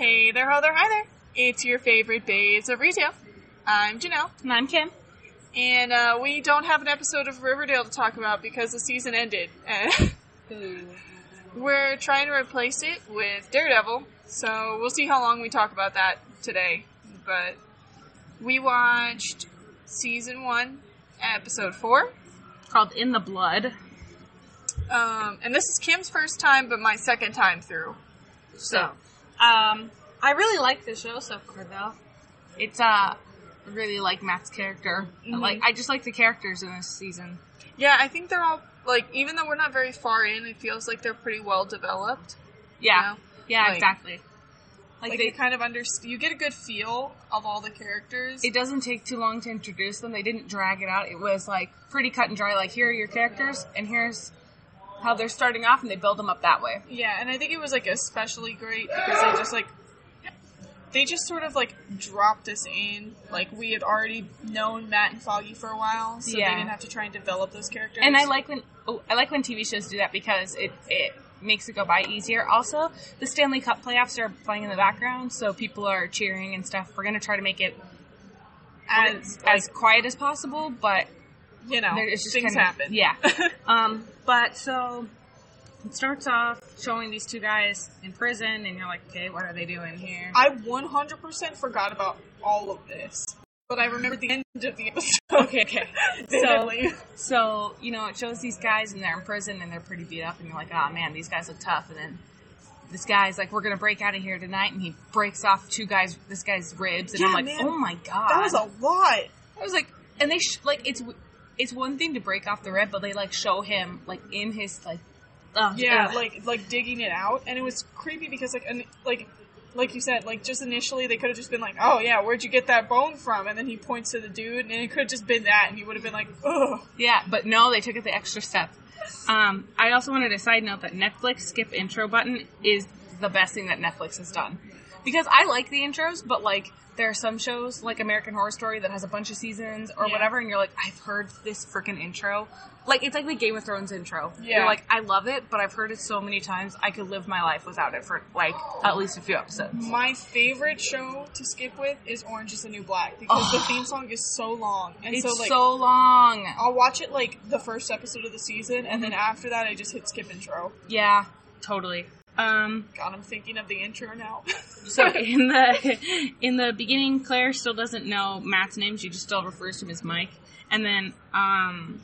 Hey there, ho there, hi there. It's your favorite babes of retail. I'm Janelle, And I'm Kim. and uh, we don't have an episode of Riverdale to talk about because the season ended. We're trying to replace it with Daredevil, so we'll see how long we talk about that today. But we watched season one, episode four. Called In the Blood. Um, and this is Kim's first time, but my second time through. So, um, I really like the show so far, though. It's, uh, really like Matt's character. Mhm. Like, I just like the characters in this season. Yeah, I think they're all like, even though we're not very far in, it feels like they're pretty well developed. Yeah. you know? Yeah, Like- exactly. Like, Like, they, kind of understand, you get a good feel of all the characters. it doesn't take too long to introduce them. They didn't drag it out. It was, like, pretty cut and dry. Like, here are your characters, and here's how they're starting off, and they build them up that way. yeah, and I think it was like especially great because they just like they just sort of like dropped us in. Like we had already known Matt and Foggy for a while, so Yeah. they didn't have to try and develop those characters. And I like when oh, I like when TV shows do that because it it makes it go by easier. Also, the Stanley Cup playoffs are playing in the background, so people are cheering and stuff. We're gonna try to make it as as quiet as possible, but you know, things kinda- happen. Yeah. um. But so it starts off showing these two guys in prison, and you're like, okay, what are they doing here? I 100% forgot about all of this, but I remember the end of the episode. Okay, okay. vividly. So you know, it shows these guys, and they're in prison, and they're pretty beat up, and you're like, oh man, these guys look tough, and then. This guy's like, we're gonna break out of here tonight, and he breaks off two guys, this guy's ribs, and I'm like, man. oh my god, that was a lot. I was like, and they sh- like it's it's one thing to break off the rib, but they like show him like in his like, ugh, Yeah, ugh. like like digging it out, and it was creepy because like an, like like you said, like just initially they could have just been like, "Oh yeah, where'd you get that bone from?" And then he points to the dude, and it could have just been that, and you would have been like, "Oh." yeah, but no, they took it the extra step. Um, I also wanted to side note that Netflix skip intro button is the best thing that Netflix has done because I like the intros, but like. There are some shows like American Horror Story that has a bunch of seasons or Yeah. whatever, and you're like, I've heard this freaking intro. Like it's like the Game of Thrones intro. Yeah. You're like, I love it, but I've heard it so many times. I could live my life without it for like at least a few episodes. My favorite show to skip with is Orange Is the New Black because the theme song is so long, and It's so like so long. I'll watch it like the first episode of the season, and then after that I just hit skip intro. Yeah, totally. Um, God, I'm thinking of the intro now. so in the in the beginning, Claire still doesn't know Matt's name. She just still refers to him as Mike. And then, um,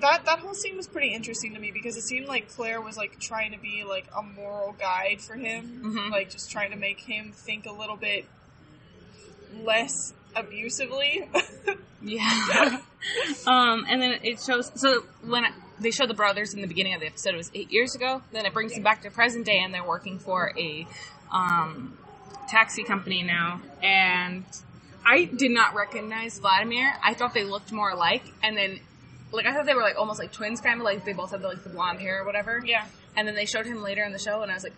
that that whole scene was pretty interesting to me because it seemed like Claire was like trying to be like a moral guide for him, Mhm. like just trying to make him think a little bit less abusively. yeah. um, and then it shows. So when I, they show the brothers in the beginning of the episode, it was eight years ago. Then it brings them back to present day, and they're working for a um, taxi company now. And I did not recognize Vladimir. I thought they looked more alike, and then. Like I thought they were like almost like twins, kind of like they both had like the blonde hair or whatever. yeah, And then they showed him later in the show, and I was like,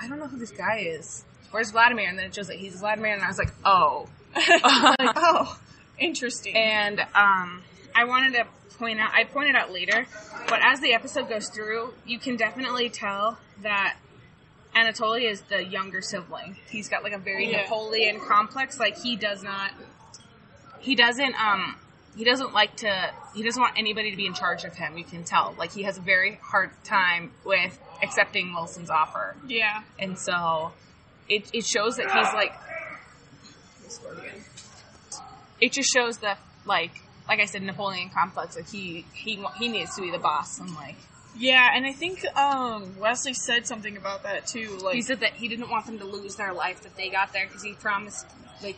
I don't know who this guy is. Where's Vladimir? And then it shows that he's Vladimir, and I was like, oh. like, oh, interesting. and um, I wanted to point out, I pointed out later, but as the episode goes through, you can definitely tell that Anatoly is the younger sibling. He's got like a very Yeah. Napoleon complex. Like he does not, he doesn't, um, he doesn't like to, he doesn't want anybody to be in charge of him. You can tell. Like he has a very hard time with accepting Wilson's offer. yeah, And so it, it shows that he's like it just shows the like like I said Napoleon complex like he he he needs to be the boss I'm like. Yeah, and I think um, Wesley said something about that too. Like, he said that he didn't want them to lose their life that they got there because he promised like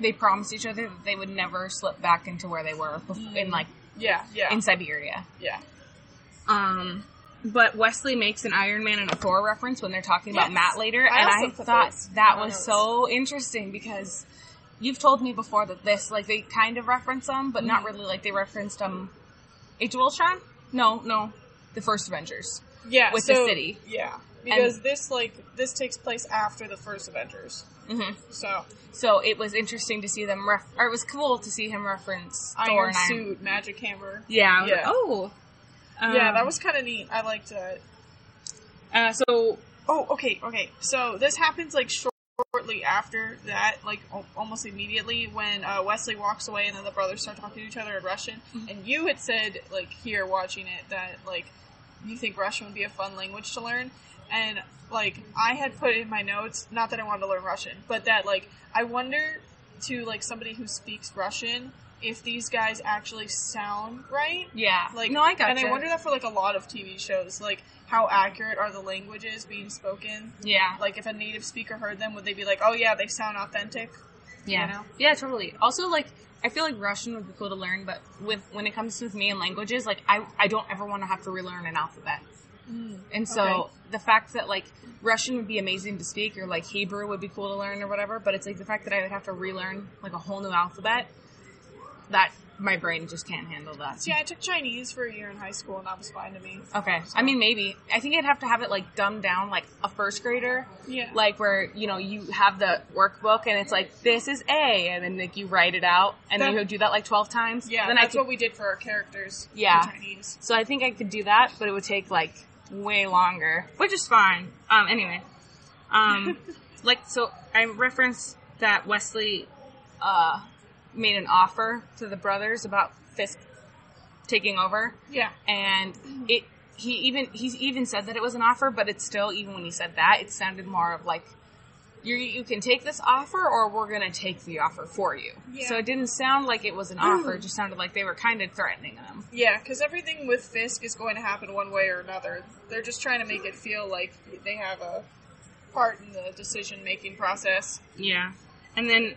they promised each other that they would never slip back into where they were bef- in like yeah, yeah, in Siberia. Yeah. um but Wesley makes an Iron Man and a Thor reference when they're talking about Matt later, I and I thought that was so interesting because you've told me before that this, like, they kind of reference them, but not Mhm. really. Like, they referenced um, Age of Ultron? No, no, the first Avengers. Yeah, with the city. Yeah, because this like this takes place after the first Avengers. hmm So So it was interesting to see them, ref- or it was cool to see him reference Thor Iron and Iron. Suit, Magic Hammer. Yeah. Yeah. like, oh. yeah, Um, that was kind of neat. I liked it. Uh, so Oh, okay, okay. So this happens like shortly shortly after that, like al- almost immediately, when uh, Wesley walks away and then the brothers start talking to each other in Russian. And you had said, like, here watching it, that, like, you think Russian would be a fun language to learn. And, like, I had put in my notes, not that I wanted to learn Russian, but that, like, I wonder to, like, somebody who speaks Russian if these guys actually sound right. Yeah. Like, no, I got And I wonder that for, like, a lot of TV shows. Like, how accurate are the languages being spoken? Yeah. Like, if a native speaker heard them, would they be like, oh, yeah, they sound authentic? Yeah. You know? Yeah, totally. Also, like, I feel like Russian would be cool to learn, but with when it comes to me and languages, like, I, I don't ever want to have to relearn an alphabet. Mm, and so Okay. the fact that like Russian would be amazing to speak, or like Hebrew would be cool to learn, or whatever, but it's like the fact that I would have to relearn like a whole new alphabet. That my brain just can't handle that. See, I took Chinese for a year in high school, and that was fine to me. Okay, I mean maybe I think I'd have to have it like dumbed down, like a first grader, Yeah. like where you know you have the workbook and it's like this is A, and then like you write it out, and then That- you do that like twelve times. yeah, then that's I could, what we did for our characters. Yeah. Chinese. So I think I could do that, but it would take like way longer, which is fine. Um, anyway, um, like so I referenced that Wesley uh made an offer to the brothers about Fisk taking over, Yeah. and it he even he even said that it was an offer, but it's still even when he said that, it sounded more of like. You, you can take this offer, or we're gonna take the offer for you. Yeah. So it didn't sound like it was an offer; it just sounded like they were kind of threatening them. Yeah, because everything with Fisk is going to happen one way or another. They're just trying to make it feel like they have a part in the decision making process. Yeah. And then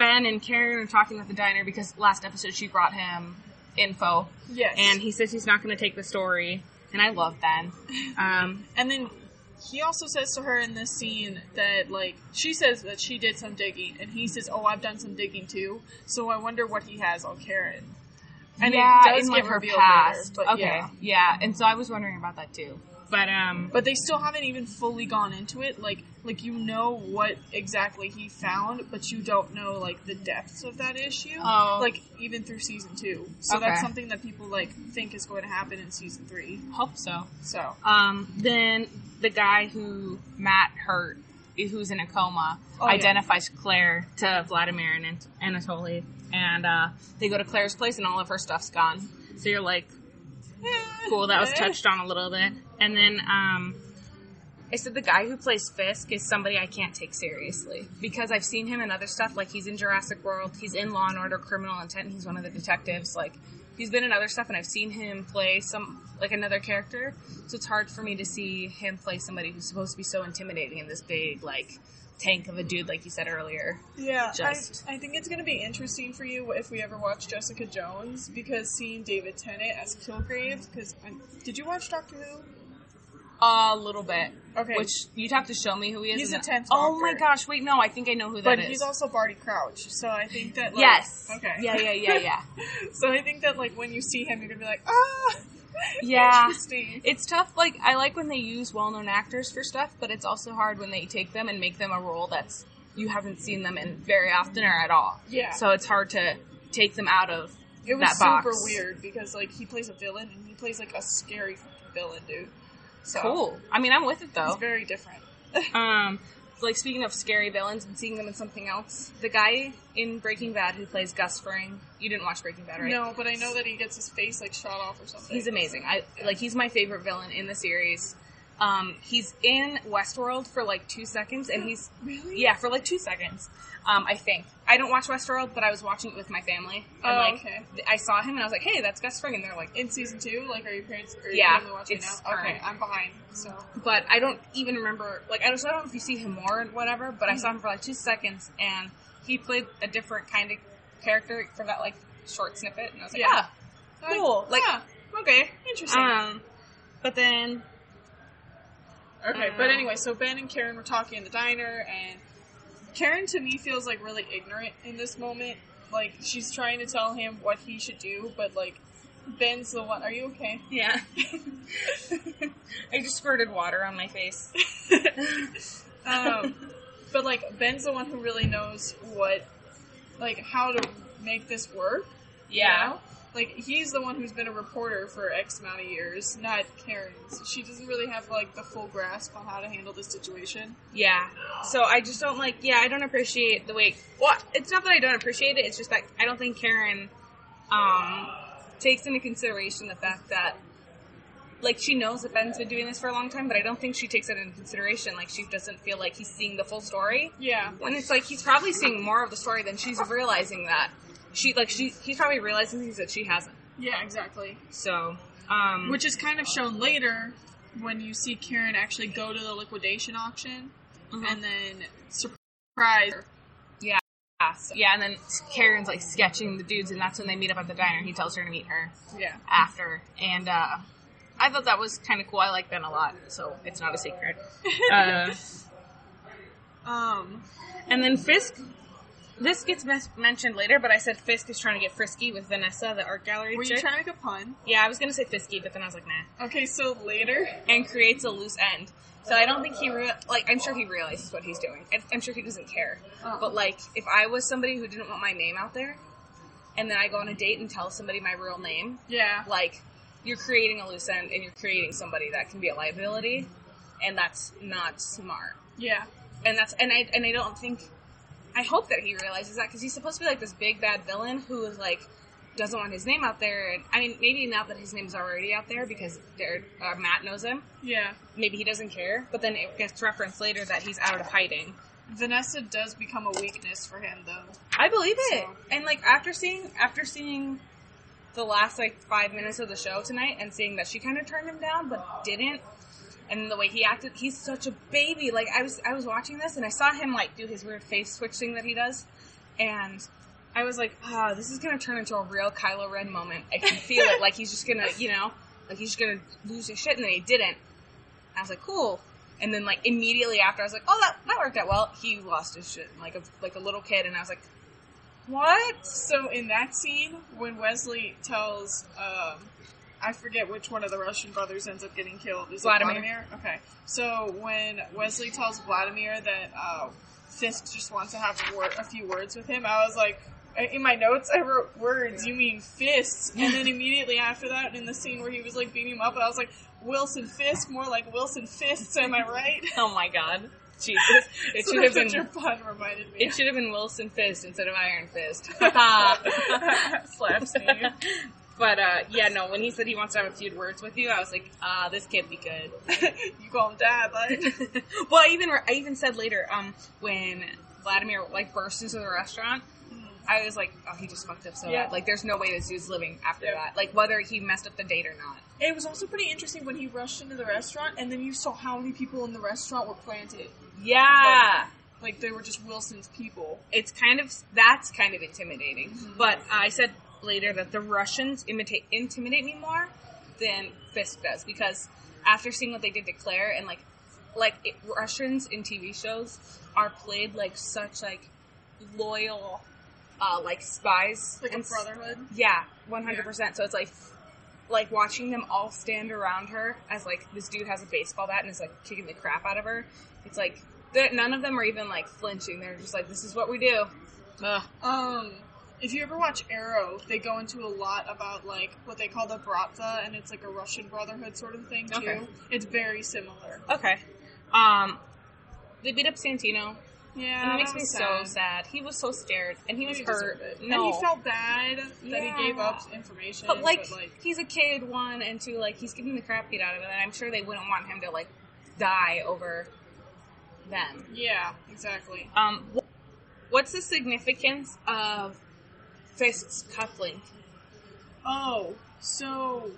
Ben and Karen are talking at the diner because last episode she brought him info. Yes. And he says he's not going to take the story. And I love Ben. Um, And then he also says to her in this scene that, like, she says that she did some digging, and he says, "Oh, I've done some digging too." So I wonder what he has on Karen. And yeah, it does in like her past. later, okay. yeah. Yeah. And so I was wondering about that too. But um, But they still haven't even fully gone into it. Like, like you know what exactly he found, but you don't know like the depths of that issue. Oh. Like even through season two. So Okay. that's something that people like think is going to happen in season three. hope so. So Um, then the guy who Matt hurt, who's in a coma, Oh, yeah. identifies Claire to Vladimir and Anatoly, and uh, they go to Claire's place, and all of her stuff's gone. So you're like, cool. That was touched on a little bit, and then um, I said the guy who plays Fisk is somebody I can't take seriously because I've seen him in other stuff. Like he's in Jurassic World, he's in Law and Order: Criminal Intent. He's one of the detectives. Like he's been in other stuff, and I've seen him play some like another character. So it's hard for me to see him play somebody who's supposed to be so intimidating in this big like tank of a dude, like you said earlier. Yeah, Just- I, I think it's going to be interesting for you if we ever watch Jessica Jones because seeing David Tennant as Kilgrave. Because did you watch Doctor Who? A little bit. Okay. Which you'd have to show me who he is. He's then- 10th Oh my gosh! Wait, no, I think I know who that But is. he's also Barty Crouch, so I think that like, yes. okay, Yeah, yeah, yeah, yeah. so I think that like when you see him, you're gonna be like, ah, Yeah. It's tough. Like I like when they use well-known actors for stuff, but it's also hard when they take them and make them a role that's you haven't seen them in very often or at all. Yeah. So it's hard to take them out of It was super box. weird because like he plays a villain and he plays like a scary villain, dude. So Cool. I mean, I'm with it though. It's very different. Um, like speaking of scary villains and seeing them in something else, the guy in Breaking Bad who plays Gus Fring. You didn't watch Breaking Bad, right? No, but I know that he gets his face like shot off or something. He's amazing. I like he's my favorite villain in the series. Um, he's in Westworld for like two seconds, and he's Really? yeah for like two seconds. Um, I think I don't watch Westworld, but I was watching it with my family, and Oh, like okay. I saw him, and I was like, "Hey, that's Gus Fring," and they're like, In season two, like, are your parents? Are Yeah, family watching it's now? Okay, current. I'm behind. So but I don't even remember. Like I don't, I don't know if you see him more or whatever, but I saw him for like two seconds, and he played a different kind of character for that like short snippet, and I was like, Yeah. "Ah, cool." Like, yeah, okay, interesting. um, but then Okay, but anyway, so Ben and Karen were talking in the diner, and Karen to me feels like really ignorant in this moment. Like she's trying to tell him what he should do, but like Ben's the one. Are you okay? Yeah. I just squirted water on my face. um, but like Ben's the one who really knows what, like how to make this work. you Yeah. know? Like he's the one who's been a reporter for X amount of years, not Karen. She doesn't really have like the full grasp on how to handle the situation. Yeah. So I just don't like. Yeah, I don't appreciate the way. Well, it's not that I don't appreciate it. It's just that I don't think Karen um, takes into consideration the fact that. Like she knows that Ben's been doing this for a long time, but I don't think she takes it into consideration. Like she doesn't feel like he's seeing the full story. Yeah. When it's like he's probably seeing more of the story than she's realizing that she like she he's probably realizing things that she hasn't. Yeah, exactly. So, um, Which is kind of shown later when you see Karen actually go to the liquidation auction Mhm. and then surprise her. yeah, so- yeah, and then Karen's like sketching the dudes, and that's when they meet up at the diner. He tells her to meet her Yeah. after, and uh, I thought that was kind of cool. I like Ben a lot, so it's not a secret. Uh, Um, and then Fisk. This gets mentioned later, but I said Fisk is trying to get frisky with Vanessa, the art gallery were you chick. trying to make a pun? yeah, I was gonna say Fisky, but then I was like, nah. Okay, so later. and creates a loose end. So I don't think he re- like. I'm sure he realizes what he's doing. I'm sure he doesn't care. Oh. But like, if I was somebody who didn't want my name out there, and then I go on a date and tell somebody my real name, Yeah. like you're creating a loose end and you're creating somebody that can be a liability, and that's not smart. Yeah. And that's and I and I don't think. I hope that he realizes that because he's supposed to be like this big bad villain who is like doesn't want his name out there. And I mean, maybe not that his name's already out there because uh, Matt knows him Yeah. maybe he doesn't care, but then it gets referenced later that he's out of hiding. Vanessa does become a weakness for him, though. I believe it. So- And like after seeing after seeing the last like five minutes of the show tonight and seeing that she kind of turned him down but didn't, and the way he acted, he's such a baby. Like I was I was watching this and I saw him like do his weird face switch thing that he does, and I was like, ah, this is gonna turn into a real Kylo Ren moment. I can feel it. Like he's just gonna, you know, like he's just gonna lose his shit, and then he didn't. I was like, cool. And then like immediately after, I was like, oh, that that worked out well. He lost his shit like a like a little kid, and I was like, what? So in that scene, when Wesley tells, um, I forget which one of the Russian brothers ends up getting killed. Is Vladimir. it Vladimir? Okay. So when Wesley tells Vladimir that uh, Fisk just wants to have a, word, a few words with him, I was like, in my notes, I wrote words. You mean fists? And then immediately after that, in the scene where he was like beating him up, I was like, Wilson Fisk, more like Wilson Fists. Am I right? Oh my god, Jesus! It so should have been your pun reminded me. it should have been Wilson Fist instead of Iron Fist. Slaps me. But uh, yeah, no. When he said he wants to have a few words with you, I was like, ah, this can't be good. you call him dad, like. well, I even I even said later, um, when Vladimir like burst into the restaurant, I was like, oh, he just fucked up so Yeah. bad. Like, there's no way this dude's living after Yeah. that. Like, whether he messed up the date or not. It was also pretty interesting when he rushed into the restaurant, and then you saw how many people in the restaurant were planted. Yeah. Like they were just Wilson's people. it's kind of that's kind of intimidating. But I said later that the Russians imitate intimidate me more than Fisk does because after seeing what they did to Claire and like like it, Russians in TV shows are played like such like loyal uh like spies Like and a brotherhood. yeah, one hundred percent. So it's like like watching them all stand around her as like this dude has a baseball bat and is like kicking the crap out of her. It's like none of them are even like flinching. They're just like, "This is what we do." Ugh. Um, if you ever watch Arrow, they go into a lot about like what they call the Bratva, and it's like a Russian brotherhood sort of thing too. Okay. It's very similar. Okay. Um, they beat up Santino. Yeah, And it makes me was so sad. sad. He was so scared, and he was He hurt. No, And he felt bad that he gave up information. but like, like he's a kid, one, and two, like he's getting the crap beat out of him, and I'm sure they wouldn't want him to like die over them. yeah, exactly. Um, what's the significance of Fisk's cufflink? Oh, so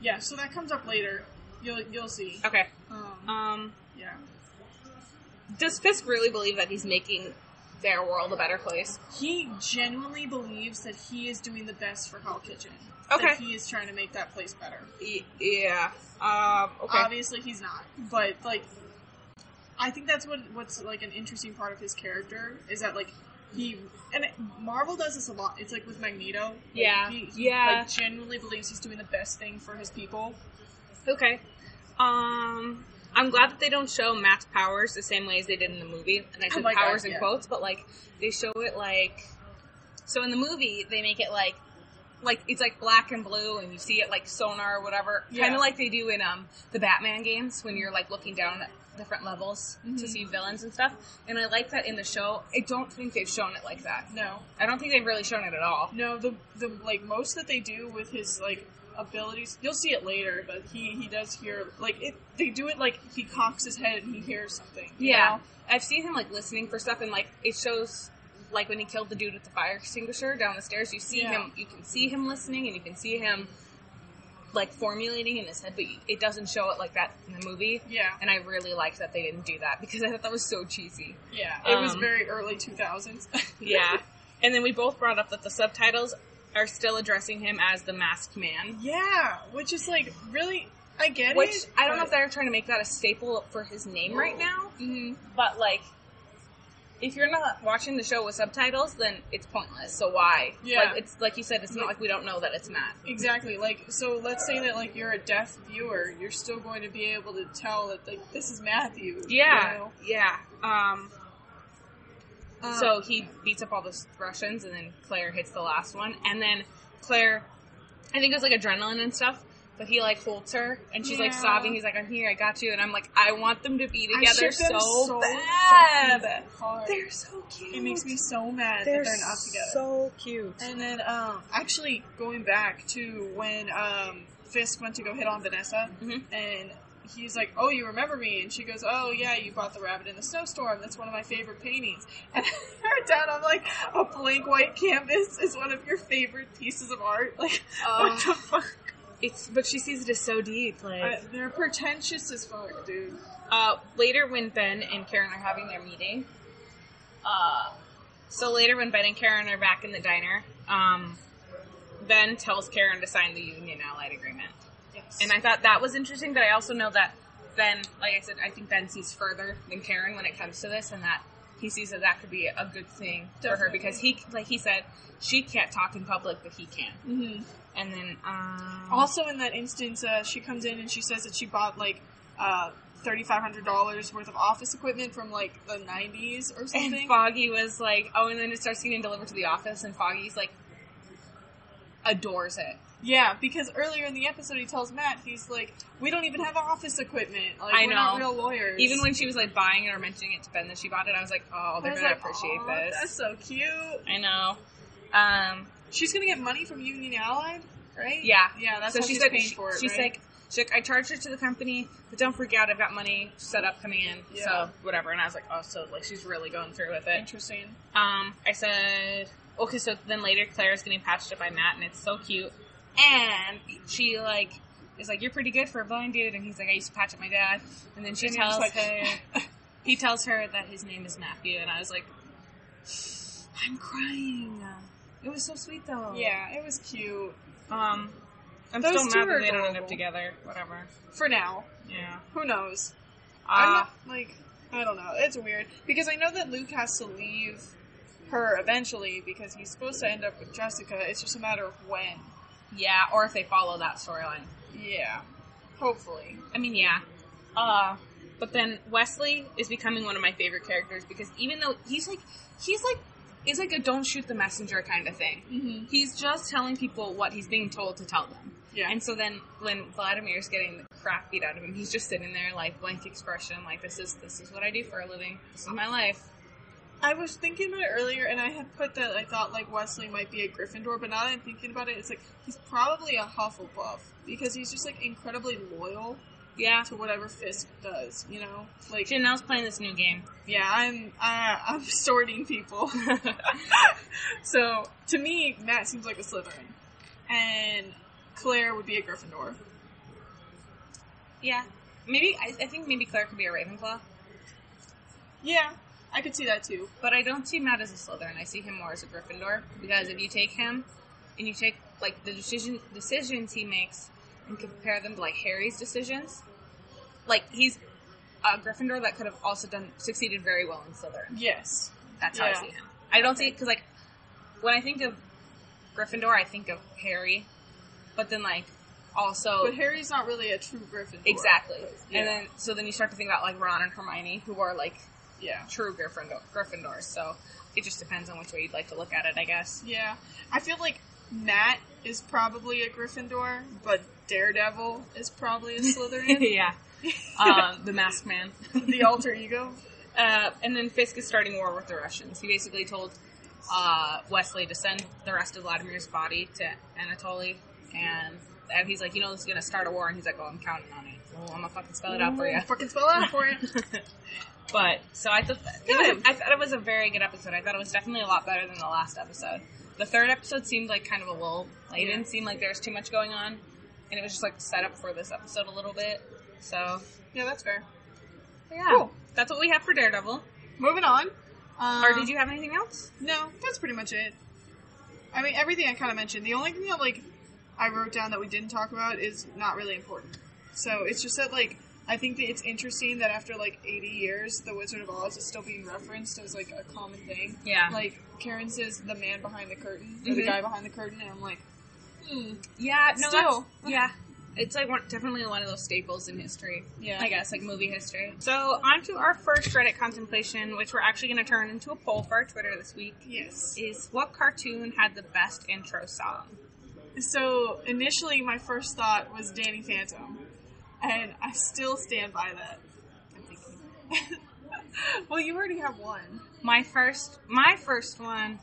yeah, so that comes up later. You'll you'll see. Okay. Um, Um, yeah. does Fisk really believe that he's making their world a better place? He genuinely believes that he is doing the best for Hell Kitchen. Okay. That he is trying to make that place better. Y- yeah. Um, okay. Obviously, he's not, but like, I think that's what what's like an interesting part of his character is that like he and it, Marvel does this a lot. It's like with Magneto. Like, Yeah. He, he, Yeah. Like, genuinely believes he's doing the best thing for his people. Okay. Um, I'm glad that they don't show Matt's powers the same way as they did in the movie. And I Oh said God, powers in yeah. quotes, but like they show it like. So in the movie, they make it like like it's like black and blue, and you see it like sonar or whatever, Yeah. kind of like they do in um the Batman games when you're like looking down at different levels to Mhm. see villains and stuff. And I like that in the show. I don't think they've shown it like that. No, I don't think they've really shown it at all. no. The the like most that they do with his like abilities, you'll see it later. But he he does hear like it. They do it like he cocks his head and he hears something. Yeah, know? I've seen him like listening for stuff, and like it shows. Like when he killed the dude with the fire extinguisher down the stairs, you see Yeah. him. You can see him listening, and you can see him like formulating in his head, but it doesn't show it like that in the movie. Yeah, And I really liked that they didn't do that because I thought that was so cheesy. yeah. It was Um, very early two thousands. Yeah. and then we both brought up that the subtitles are still addressing him as the masked man. yeah, which is like really. I get Which it. I don't know if they're trying to make that a staple for his name right now, Mhm. but like, if you're not watching the show with subtitles, then it's pointless. So why? Yeah. Like, it's like you said, it's not like we don't know that it's Matt. Exactly. Like, so let's say that like you're a deaf viewer, you're still going to be able to tell that like this is Matthew. Yeah. You know? Yeah. Um. Um, So he beats up all the Russians, and then Claire hits the last one, and then Claire, I think it was like adrenaline and stuff. But he like holds her, and she's like sobbing. He's like, "I'm here, I got you," and I'm like, "I want them to be together so, so bad." They're so cute. It makes me so mad they're that they're not together. so cute. and then, um, actually going back to when um, Fisk went to go hit on Vanessa, Mhm. and he's like, "Oh, you remember me?" And she goes, "Oh yeah, you bought the rabbit in the snowstorm. That's one of my favorite paintings." And her down, I'm like, "A blank white canvas is one of your favorite pieces of art." Like, what the fuck? It's but she sees it as so deep. Like they're pretentious as fuck, dude. uh, later when Ben and Karen are having their meeting. Uh, so later when Ben and Karen are back in the diner, um, Ben tells Karen to sign the Union Allied Agreement. Yes. And I thought that was interesting, but I also know that Ben, like I said, I think Ben sees further than Karen when it comes to this, and that he sees that that could be a good thing for her because he, like he said, she can't talk in public, but he can. hmm And then, um, Also, in that instance, uh, she comes in and she says that she bought like uh, thirty five hundred dollars worth of office equipment from like the nineties or and something. Foggy was like, oh, and then it starts getting delivered to the office, and Foggy's like, adores it. yeah, because earlier in the episode, he tells Matt, he's like, "We don't even have office equipment. Like, I we're not know. real lawyers." Even when she was like buying it or mentioning it to Ben that she bought it, I was like, oh, I they're was gonna like, appreciate "Aw, this. That's so cute. I know. Um, She's gonna get money from Union Allied, right? yeah. yeah. That's so how she she's said paying she- for it. she's right? like, she's like, I charged her to the company, but don't freak out. I've got money set up coming in, Yeah. so whatever. And I was like, oh, so like she's really going through with it. interesting. Um, I said, okay, so then later Claire's getting patched up by Matt, and it's so cute. And she like is like, "You're pretty good for a blind dude," and he's like, "I used to patch up my dad." And then she And tells like- her, he tells her that his name is Matthew, and I was like, "I'm crying." It was so sweet though. yeah, it was cute Um, I'm Those still two mad are that they don't end adorable. up together. Whatever. for now. Yeah. Who knows? I'm Uh, not like I don't know. It's weird because I know that Luke has to leave her eventually because he's supposed to end up with Jessica. It's just a matter of when. yeah, or if they follow that storyline. Yeah, hopefully. I mean, yeah. Uh, but then Wesley is becoming one of my favorite characters because even though he's like, he's like, it's like a don't shoot the messenger kind of thing. Mm-hmm. He's just telling people what he's being told to tell them. Yeah, And so then when Vladimir's getting the crap beat out of him, he's just sitting there like blank expression, like this is this is what I do for a living. This is my life. I was thinking about it earlier, and I had put that I thought like Wesley might be a Gryffindor, but now that I'm thinking about it, it's like he's probably a Hufflepuff because he's just like incredibly loyal Yeah. to whatever Fisk does. You know, like Janelle's playing this new game. yeah, I'm uh, I'm sorting people. so to me, Matt seems like a Slytherin, and Claire would be a Gryffindor. yeah. Maybe I, I think maybe Claire could be a Ravenclaw, Yeah, I could see that too. but I don't see Matt as a Slytherin. I see him more as a Gryffindor because if you take him and you take like the decision decisions he makes and compare them to like Harry's decisions, like he's a Gryffindor that could have also done succeeded very well in Slytherin. Yes. That's how I see him. I don't see it because like when I think of Gryffindor, I think of Harry, but then like also But Harry's not really a true Gryffindor. exactly, Yeah. and then so then you start to think about like Ron and Hermione, who are like Yeah. true Gryffindor Gryffindors. So it just depends on which way you'd like to look at it, I guess. Yeah. I feel like Matt is probably a Gryffindor, but Daredevil is probably a Slytherin. yeah. Um, the masked man. the alter ego. Uh, and then Fisk is starting war with the Russians. He basically told uh, Wesley to send the rest of Vladimir's body to Anatoly, and, and he's like, you know, this is gonna start a war, and he's like, oh, I'm counting on it. Well, I'm gonna fucking spell it out for you. Fucking spell it out for you. but so I thought that, Good. I thought it was a very good episode. I thought it was definitely a lot better than the last episode. The third episode seemed like kind of a lull. Like, It didn't seem like there was too much going on, and it was just like set up for this episode a little bit. So Yeah, that's fair. yeah, Cool. that's what we have for Daredevil. Moving on. Um, or did you have anything else? No, that's pretty much it. I mean, everything I kind of mentioned. The only thing that like I wrote down that we didn't talk about is not really important. So it's just that like I think that it's interesting that after like 80 years, the Wizard of Oz is still being referenced as like a common thing. Yeah. Like Karen says, the man behind the curtain, or the guy behind the curtain, and I'm like, hmm, Yeah, no, Still. yeah. It's like one, definitely one of those staples in history. Yeah. I guess like movie history. So on to our first Reddit contemplation, which we're actually going to turn into a poll for our Twitter this week. yes. Is what cartoon had the best intro song? So initially, my first thought was Danny Phantom, and I still stand by that. I'm thinking. well, you already have one. My first, my first one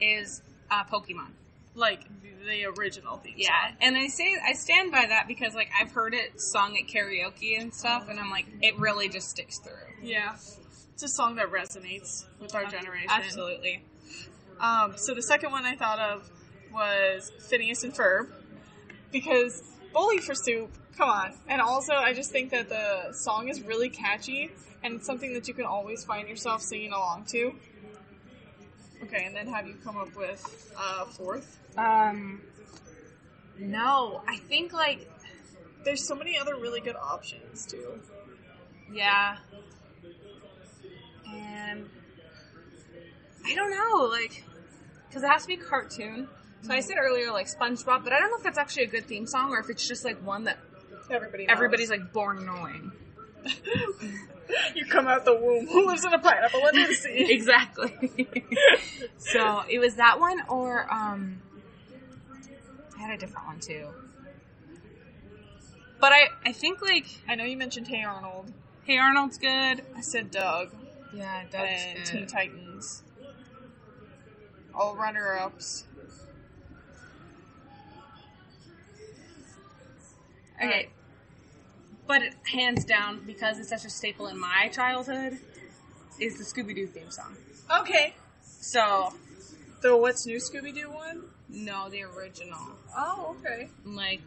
is uh, Pokemon. like the original theme Yeah, song. and I say I stand by that because like I've heard it sung at karaoke and stuff, and I'm like, it really just sticks through. Yeah. It's a song that resonates with our generation. Absolutely. Um, so the second one I thought of was Phineas and Ferb because Bowling for Soup, come on. And also, I just think that the song is really catchy and it's something that you can always find yourself singing along to. Okay, and then have you come up with uh, fourth? Um, no, I think like There's so many other really good options too. yeah, and I don't know, like, because it has to be cartoon. So I said earlier like SpongeBob, but I don't know if that's actually a good theme song or if it's just like one that Everybody, knows. everybody's like born knowing. you come out the womb. Who lives in a pineapple under the sea? exactly. so it was that one, or um, I had a different one too. But I, I think like I know you mentioned Hey Arnold. Hey Arnold's good. I said Doug Yeah, Doug's and Teen Titans. All runner ups. Okay. But it, hands down, because it's such a staple in my childhood, is the Scooby Doo theme song. Okay. So, The What's New Scooby Doo one? no, the original. Oh, okay. Like,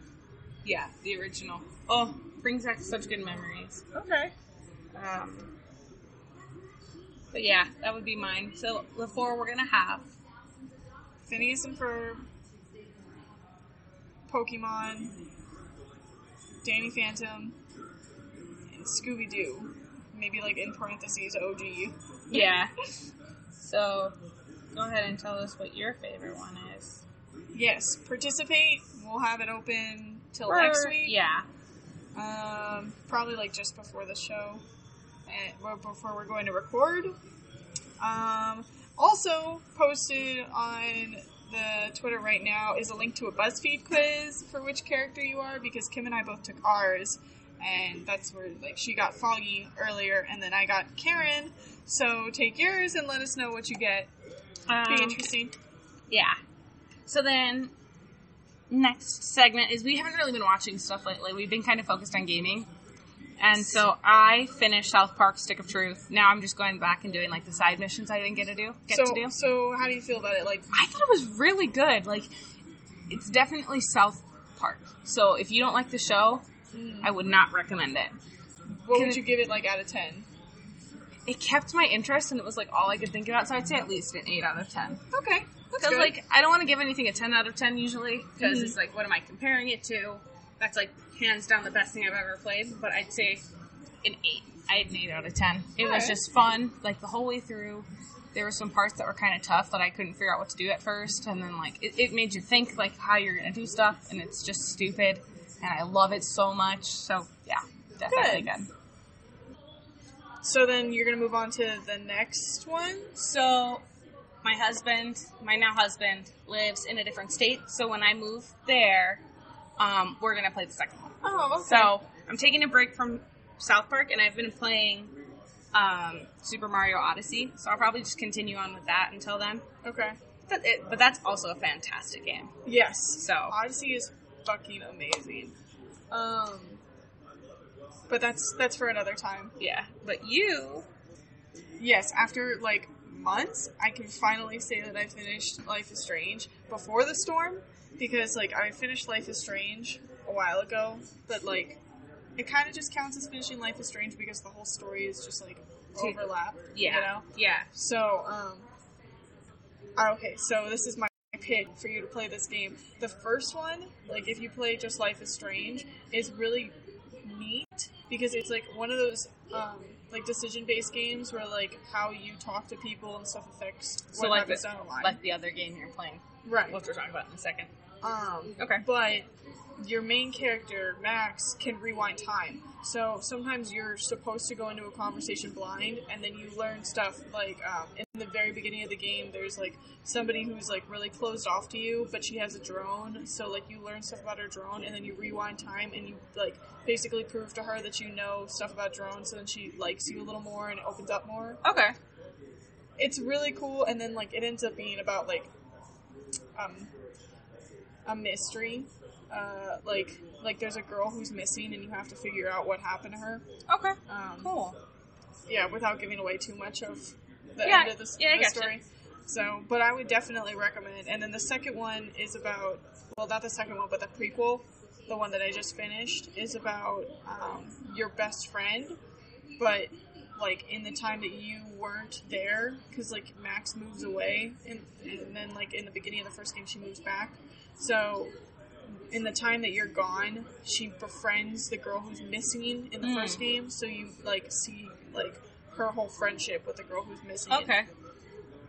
yeah, the original. Oh, brings back such good memories. Okay. Um, but yeah, that would be mine. So, the four we're gonna have. Phineas and Ferb. Pokemon. Danny Phantom. Scooby Doo. Maybe like in parentheses OG. Yeah. so, go ahead and tell us what your favorite one is. Yes, participate. We'll have it open till Or- next week. Yeah. Um, probably like just before the show, and well, before we're going to record. Um, also posted on the Twitter right now is a link to a BuzzFeed quiz for which character you are because Kim and I both took ours, and that's where like she got Foggy earlier, and then I got Karen. So take yours and let us know what you get. Be Um, interesting. Yeah. So then, next segment is we haven't really been watching stuff lately. We've been kind of focused on gaming. And so I finished South Park Stick of Truth. Now I'm just going back and doing like the side missions I didn't get to do. Get So to do. so how do you feel about it? Like I thought it was really good. Like it's definitely South Park. So if you don't like the show, I would not recommend it. what would you give it like out of ten? It kept my interest and it was like all I could think about. So I'd say at least an eight out of ten. Okay, Because like I don't want to give anything a ten out of ten usually because Mhm. it's like what am I comparing it to? That's like hands down the best thing I've ever played. But I'd say an eight. I had an eight out of ten. It was Alright. just fun, like the whole way through. There were some parts that were kind of tough that I couldn't figure out what to do at first, and then like it, it made you think like how you're gonna do stuff, and it's just stupid. And I love it so much. So yeah, definitely Good. good. So then you're gonna move on to the next one. So my husband, my now husband, lives in a different state. So when I move there, um, we're gonna play the second one. Oh, okay. So I'm taking a break from South Park, and I've been playing um, Super Mario Odyssey. So I'll probably just continue on with that until then. okay. But, it, but that's also a fantastic game. Yes. So Odyssey is fucking amazing. Um, but that's that's for another time. yeah. But you, Yes, after like months, I can finally say that I finished Life is Strange before the storm because like I finished Life is Strange a while ago, but like it kind of just counts as finishing Life is Strange because the whole story is just like overlap. yeah, You know. yeah. So, um, okay, so this is my pick for you to play this game. The first one, like if you play just Life is Strange, is really neat because it's like one of those um, like decision based games where like how you talk to people and stuff affects So what like happens the, down the line. like the other game you're playing, right. which we're talking about in a second. Um, Okay. but your main character, Max, can rewind time. So sometimes you're supposed to go into a conversation blind, and then you learn stuff like um, in the very beginning of the game. There's like somebody who's like really closed off to you, but she has a drone. So like you learn stuff about her drone, and then you rewind time, and you like basically prove to her that you know stuff about drones. So then she likes you a little more, and it opens up more Okay. it's really cool and then like it ends up being about like um a mystery uh like like there's a girl who's missing and you have to figure out what happened to her Okay. um Cool. yeah without giving away too much of the Yeah, end of the, yeah, I the story so but i would definitely recommend and then the second one is about well not the second one but the prequel the one that i just finished is about um, your best friend but like in the time that you weren't there because like max moves away and, and then like in the beginning of the first game she moves back so in the time that you're gone she befriends the girl who's missing in the Mm. first game so you like see like her whole friendship with the girl who's missing Okay.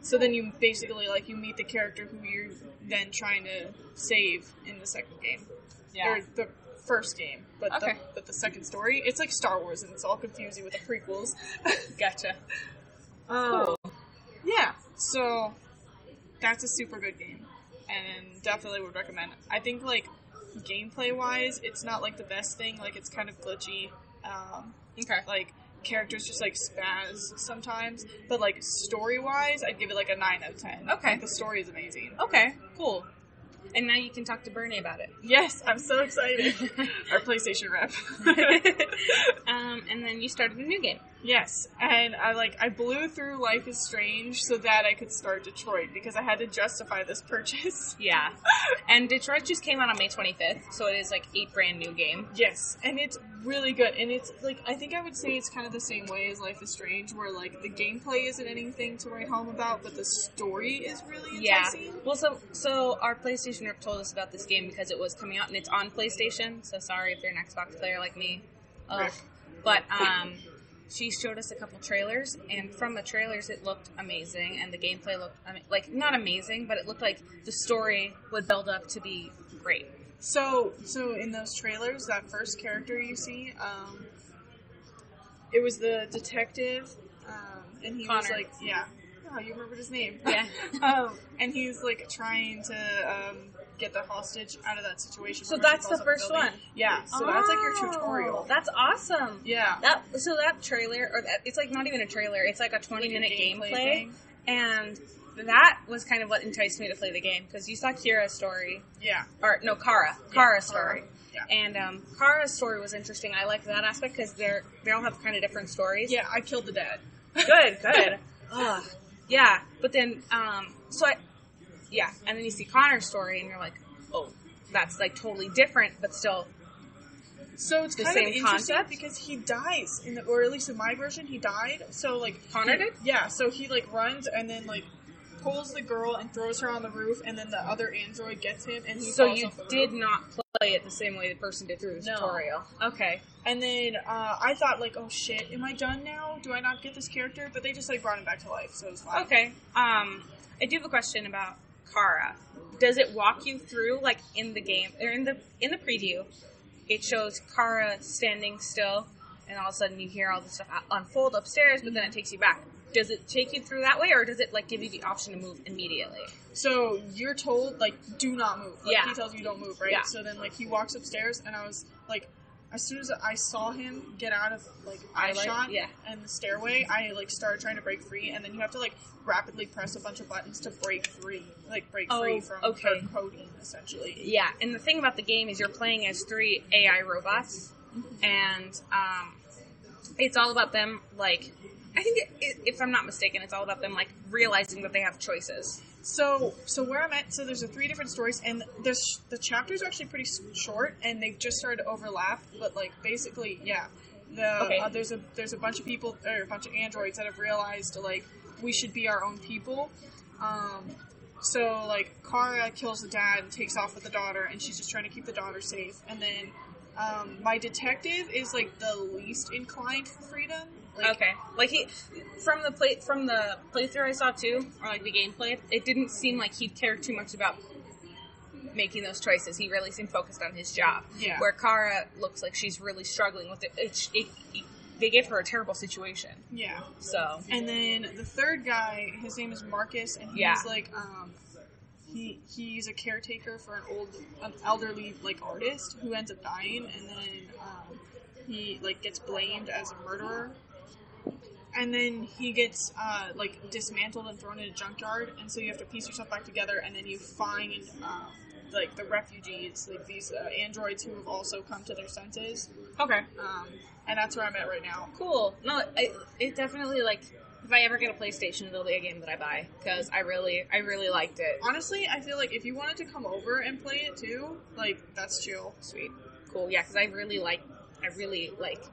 so then you basically like you meet the character who you're then trying to save in the second game Yeah. or the first game but Okay. the, but the second story it's like star wars and it's all confusing with the prequels Gotcha. Um, yeah, so that's a super good game, and definitely would recommend. I think like gameplay wise, it's not like the best thing. Like it's kind of glitchy. Um, Okay. like characters just like spaz sometimes, but like story wise, I'd give it like a nine out of ten. Okay. Like, the story is amazing. Okay. Cool. And now you can talk to Bernie about it. Yes, I'm so excited. Our PlayStation rep. um, and then you started a new game. Yes, and I like I blew through Life is Strange so that I could start Detroit because I had to justify this purchase. Yeah. and Detroit just came out on May 25th, so it is like a brand new game. Yes, and it's really good, and it's like I think I would say it's kind of the same way as Life is Strange, where like the gameplay isn't anything to write home about, but the story is really Yeah. enticing. Well, so so our PlayStation rep told us about this game because it was coming out and it's on PlayStation. So sorry if you're an Xbox player like me. Ugh. But um, she showed us a couple trailers, and from the trailers, it looked amazing, and the gameplay looked like not amazing, but it looked like the story would build up to be great. So, so in those trailers, that first character you see, um, it was the detective, um, and he was like, yeah, oh, you remembered his name, Yeah. um, and he's like trying to um, get the hostage out of that situation. So that's the off the first one? Yeah, so that's like your Oh, tutorial. That's awesome. Yeah, That so that trailer or that it's like not even a trailer. It's like a twenty Like a minute gameplay and that was kind of what enticed me to play the game because you saw Kira's story yeah, or no Kara Kara's Kara. story. Yeah. And um, Kara's story was interesting. I liked that aspect because they're they all have kind of different stories. yeah. I killed the dad. good, good. Ugh. Yeah, but then um, so I, yeah, and then you see Connor's story, and you're like, oh, that's like totally different, but still So it's The kind same of interesting concept? because he dies in the, or at least in my version, he died. So like Connor he- did? Yeah. So he like runs and then like pulls the girl and throws her on the roof, and then the other android gets him, and he So you did roof. not play it the same way the person did through the No. tutorial. Okay. And then uh, I thought like, oh shit, am I done now? Do I not get this character? But they just like brought him back to life, so it was fine. Okay. Um, I do have a question about Kara. Does it walk you through like in the game or in the in the preview? It shows Kara standing still, and all of a sudden you hear all the stuff unfold upstairs, but then it takes you back. does it take you through that way, or does it like give you the option to move immediately? So you're told like do not move. Like, Yeah. He tells you don't move, right? Yeah. So then like he walks upstairs, and I was like, as soon as I saw him get out of like eye Eyelight? shot Yeah. and the stairway, I like started trying to break free, and then you have to like rapidly press a bunch of buttons to break free, like break Oh, free from okay. her coding essentially. Yeah, and the thing about the game is you're playing as three AI robots, and um, it's all about them. Like, I think it, if I'm not mistaken, it's all about them like realizing that they have choices. So, so where I'm at, so there's a three different stories, and there's the chapters are actually pretty short, and they've just started to overlap. But like basically, yeah, the Okay. uh, there's a there's a bunch of people or a bunch of androids that have realized like we should be our own people. Um, so like Kara kills the dad and takes off with the daughter, and she's just trying to keep the daughter safe. And then um, my detective is like the least inclined for freedom. Like, Okay, like he from the play from the playthrough I saw too, or like the gameplay, it didn't seem like he cared too much about making those choices. He really seemed focused on his job. Yeah. Where Kara looks like she's really struggling with it. it, it, it they gave her a terrible situation. Yeah. So And then the third guy, his name is Marcus, and he's Yeah. like, um, he he's a caretaker for an old, an elderly like artist who ends up dying, and then um, he like gets blamed as a murderer. And then he gets uh, like dismantled and thrown in a junkyard, and so you have to piece yourself back together, and then you find um, like the refugees, like these uh, androids who have also come to their senses. okay. Um, and that's where I'm at right now. Cool. No, I, it definitely like if I ever get a PlayStation, it'll be a game that I buy because I really, I really liked it. Honestly, I feel like if you wanted to come over and play it too, like that's chill. Sweet, cool. Yeah, because I really like, I really like,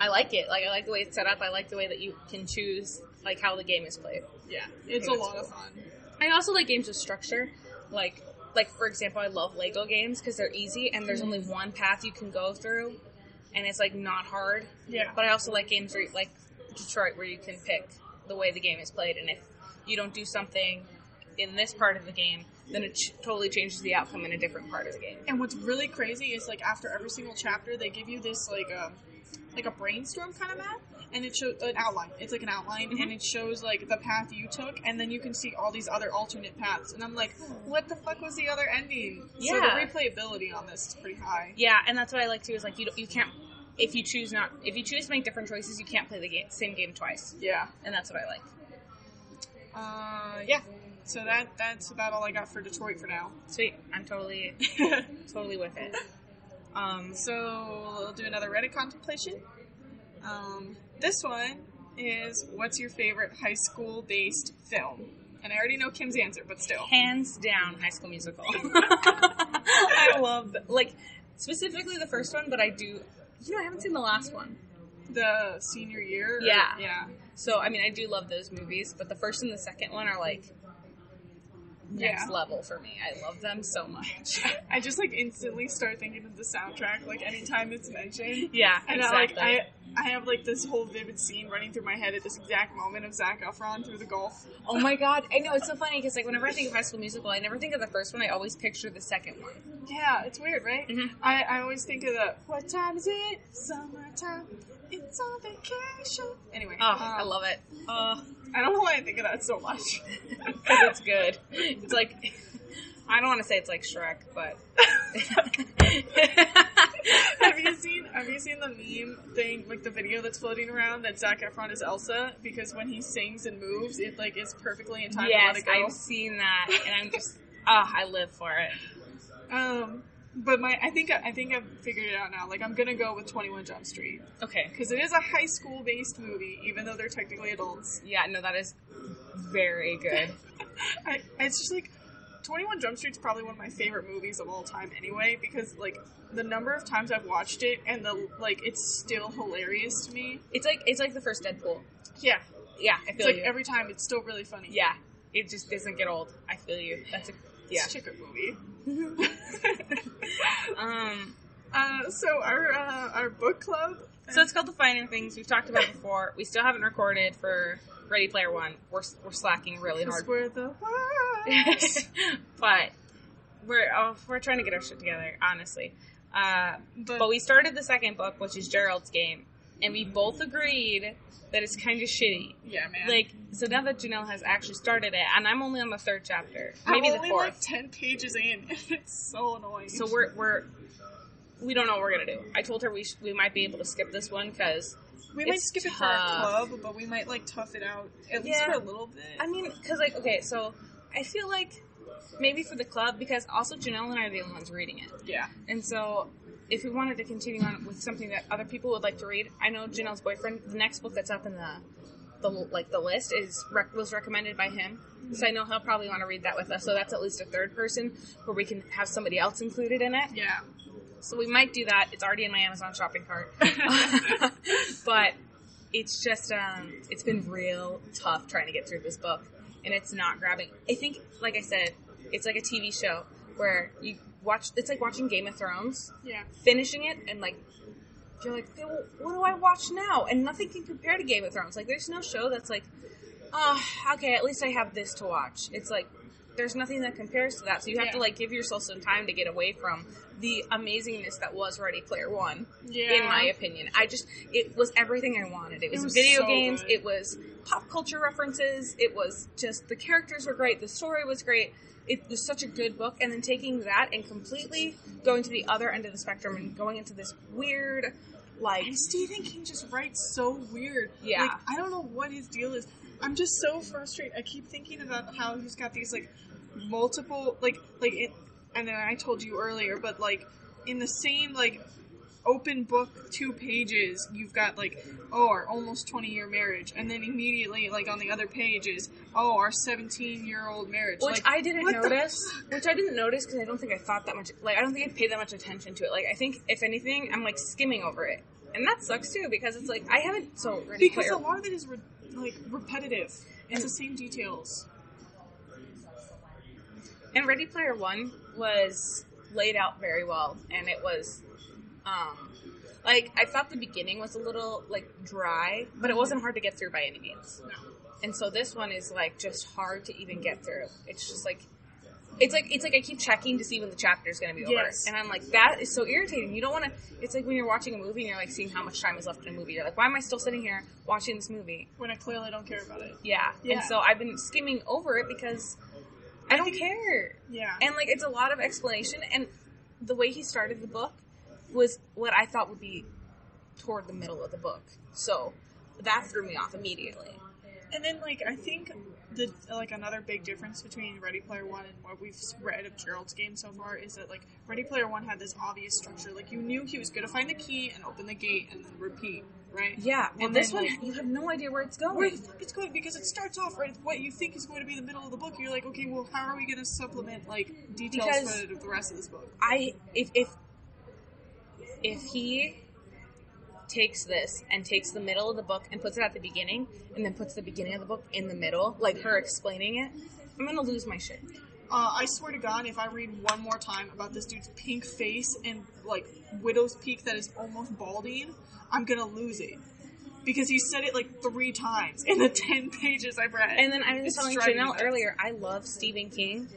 I like it. Like I like the way it's set up. I like the way that you can choose like how the game is played. Yeah, it's a lot cool. of fun. I also like games with structure, like like for example, I love Lego games because they're easy and there's only one path you can go through, and it's like not hard. Yeah, But I also like games where, like Detroit, where you can pick the way the game is played, and if you don't do something in this part of the game, then it ch- totally changes the outcome in a different part of the game. and what's really crazy is like after every single chapter, they give you this like um like a brainstorm kind of map, and it shows an outline. It's like an outline, Mm-hmm. and it shows like the path you took, and then you can see all these other alternate paths. And I'm like, what the fuck was the other ending? Yeah. So the replayability on this is pretty high. Yeah, and that's what I like too. Is like you you can't if you choose not if you choose to make different choices, you can't play the game, same game twice, Yeah. and that's what I like. Uh, yeah. So that that's about all I got for Detroit for now. Sweet, I'm totally totally with it. Um, So we'll do another Reddit contemplation. Um, this one is what's your favorite high school based film? And I already know Kim's answer, but still. hands down High School Musical. I love like specifically the first one, but I do. You know, I haven't seen the last one. The senior year? or- Yeah. Yeah. So I mean, I do love those movies, but the first and the second one are like next Yeah. level for me. I love them so much. I just like instantly start thinking of the soundtrack like anytime it's mentioned. yeah, And exactly. I, like I I have like this whole vivid scene running through my head at this exact moment of Zac Efron through the Gulf. oh my god, I know it's so funny because like whenever I think of High School Musical, I never think of the first one. I always picture the second one. Yeah, it's weird, right? Mhm. I, I always think of the what time is it? Summertime. It's on vacation. Anyway, Oh, I um, love it. Oh, I don't know why I think of that so much. because it's good. It's like I don't want to say it's like Shrek, but have you seen Have you seen the meme thing, like the video that's floating around that Zac Efron is Elsa? Because when he sings and moves, it like is perfectly in time yes, let it go. I've seen that, and I'm just ah, I live for it. Um, but my I think I think I've figured it out now. Like I'm gonna go with Twenty One Jump Street Okay, because it is a high school based movie, even though they're technically adults. yeah, no, that is very good. I, it's just like 21 Jump Street's probably one of my favorite movies of all time anyway because like the number of times I've watched it and the like it's still hilarious to me. It's like it's like the first Deadpool. Yeah. Yeah, I It's feel like you. every time it's still really funny. yeah, it just doesn't get old. I feel you. That's a yeah. Good movie. Um, uh, so our uh, our book club so it's called the Finer Things. We've talked about before. We still haven't recorded for Ready Player One. We're we're slacking really hard. where the but we're oh, we're trying to get our shit together, honestly. Uh, but, but we started the second book, which is Gerald's game, and we both agreed that it's kind of shitty. Yeah, man. Like, so now that Janelle has actually started it, and I'm only on the third chapter, maybe I'm the only fourth. like ten pages in. and it's so annoying. so we're we're we don't know what we're gonna do. I told her we sh- we might be able to skip this one because we might skip it for our club, but we might like tough it out at least for a little bit. I mean, because like okay, so I feel like maybe for the club because also Janelle and I are the only ones reading it, yeah, and so. If we wanted to continue on with something that other people would like to read, I know Janelle's boyfriend. The next book that's up in the, the like the list is rec- was recommended by him, so I know he'll probably want to read that with us. So that's at least a third person where we can have somebody else included in it. yeah. So we might do that. It's already in my Amazon shopping cart. but it's just um it's been real tough trying to get through this book and it's not grabbing. I think like I said, it's like a TV show where you watch it's like watching Game of Thrones, Yeah. finishing it and like you're like, okay, well, what do I watch now? And nothing can compare to Game of Thrones. Like, there's no show that's like, oh, okay, at least I have this to watch. It's like, there's nothing that compares to that. So you have to like give yourself some time to get away from the amazingness that was Ready Player One. Yeah. In my opinion, I just it was everything I wanted. It was, was video so games. good. It was pop culture references. It was just the characters were great. The story was great. It was such a good book, and then taking that and completely going to the other end of the spectrum and going into this weird, like And Stephen King just writes so weird. Yeah. Like, I don't know what his deal is. I'm just so frustrated. I keep thinking about how he's got these like multiple like like it and then I told you earlier, but like in the same like open book two pages you've got like oh our almost 20 year marriage and then immediately like on the other pages oh our 17 year old marriage Which like, I didn't notice. Which I didn't notice because I don't think I thought that much. Like I don't think I paid that much attention to it. Like I think if anything, I'm like skimming over it, and that sucks too because it's like I haven't. So because Player, a lot of it is re- like repetitive it's the same details and Ready Player One was laid out very well, and it was, um, like I thought the beginning was a little like dry, but it wasn't hard to get through by any means. no And so this one is like just hard to even get through. It's just like it's like it's like I keep checking to see when the chapter is going to be over, Yes. and I'm like that is so irritating. You don't want to. It's like when you're watching a movie and you're like seeing how much time is left in a movie. You're like, why am I still sitting here watching this movie? when I clearly don't care about it. Yeah. Yeah. And so I've been skimming over it because I don't care. Yeah. And like it's a lot of explanation and the way he started the book was what I thought would be toward the middle of the book. So that threw me off immediately. And then, like, I think the like another big difference between Ready Player One and what we've read of Gerald's game so far is that like Ready Player One had this obvious structure. Like, you knew he was going to find the key and open the gate and then repeat, right? Yeah. Well, And this then, one like- you have no idea where it's going. Where the fuck it's going because it starts off right at what you think is going to be the middle of the book. You're like, okay, well, how are we going to supplement like details Because- for the rest of this book? I if if if he takes this and takes the middle of the book and puts it at the beginning and then puts the beginning of the book in the middle, like her explaining it, I'm gonna lose my shit. Uh, I swear to God, if I read one more time about this dude's pink face and like widow's peak that is almost balding, I'm gonna lose it because he said it like three times in the ten pages I've read. And then I was It's telling Janelle earlier, I love Stephen King,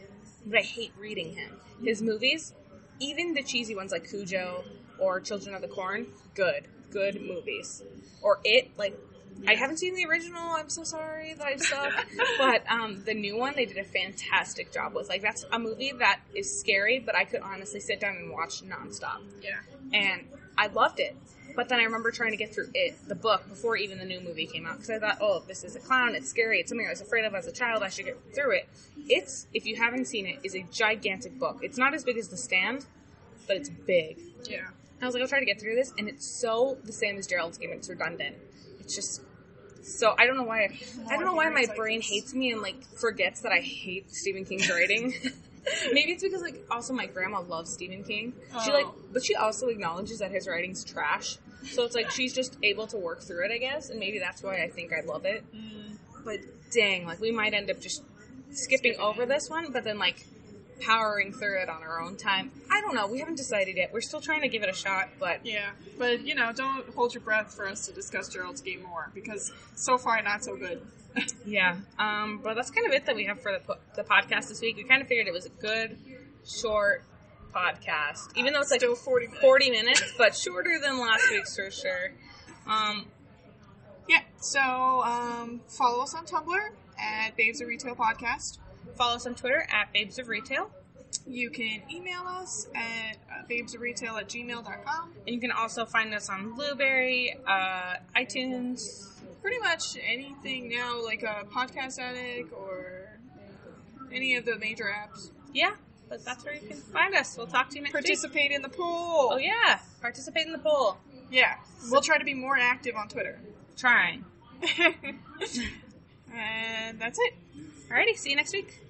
but I hate reading him. His movies, even the cheesy ones like Cujo or Children of the Corn, good, good movies. Or It, like I haven't seen the original. I'm so sorry that I suck. but um, the new one, they did a fantastic job with. Like that's a movie that is scary, but I could honestly sit down and watch nonstop Yeah. and I loved it. But then I remember trying to get through it, the book, before even the new movie came out, because I thought, oh, this is a clown, it's scary, it's something I was afraid of as a child, I should get through it. It's, if you haven't seen it, is a gigantic book. It's not as big as The Stand, but it's big. Yeah. I was like, I'll try to get through this, and it's so the same as Gerald's game. It's redundant. It's just so I don't know why. I don't know why my brain hates me and like forgets that I hate Stephen King's writing. Maybe it's because like also my grandma loves Stephen King. She like, Oh. but she also acknowledges that his writing's trash. So it's like she's just able to work through it, I guess, and maybe that's why I think I love it. Mm. But dang, like we might end up just skipping over this one, but then like powering through it on our own time. I don't know. We haven't decided yet. We're still trying to give it a shot, but Yeah, but you know, don't hold your breath for us to discuss Gerald's game more because so far not so good. yeah. Um, but that's kind of it that we have for the po- the podcast this week. We kind of figured it was a good, short podcast, even though it's like Still forty minutes. 40 minutes, but shorter than last week's for sure. Um, Yeah. So um, follow us on Tumblr at Babes of Retail Podcast. Follow us on Twitter at Babes of Retail. You can email us at uh, babesofretail at gmail.com. And you can also find us on Blubrry, uh, iTunes. Pretty much anything now, like a podcast addict or any of the major apps. Yeah, but that's where you can find us. We'll talk to you next week. Participate in the poll. Oh yeah, participate in the poll. Yeah. We'll try to be more active on Twitter. Trying. and that's it. Alrighty, see you next week.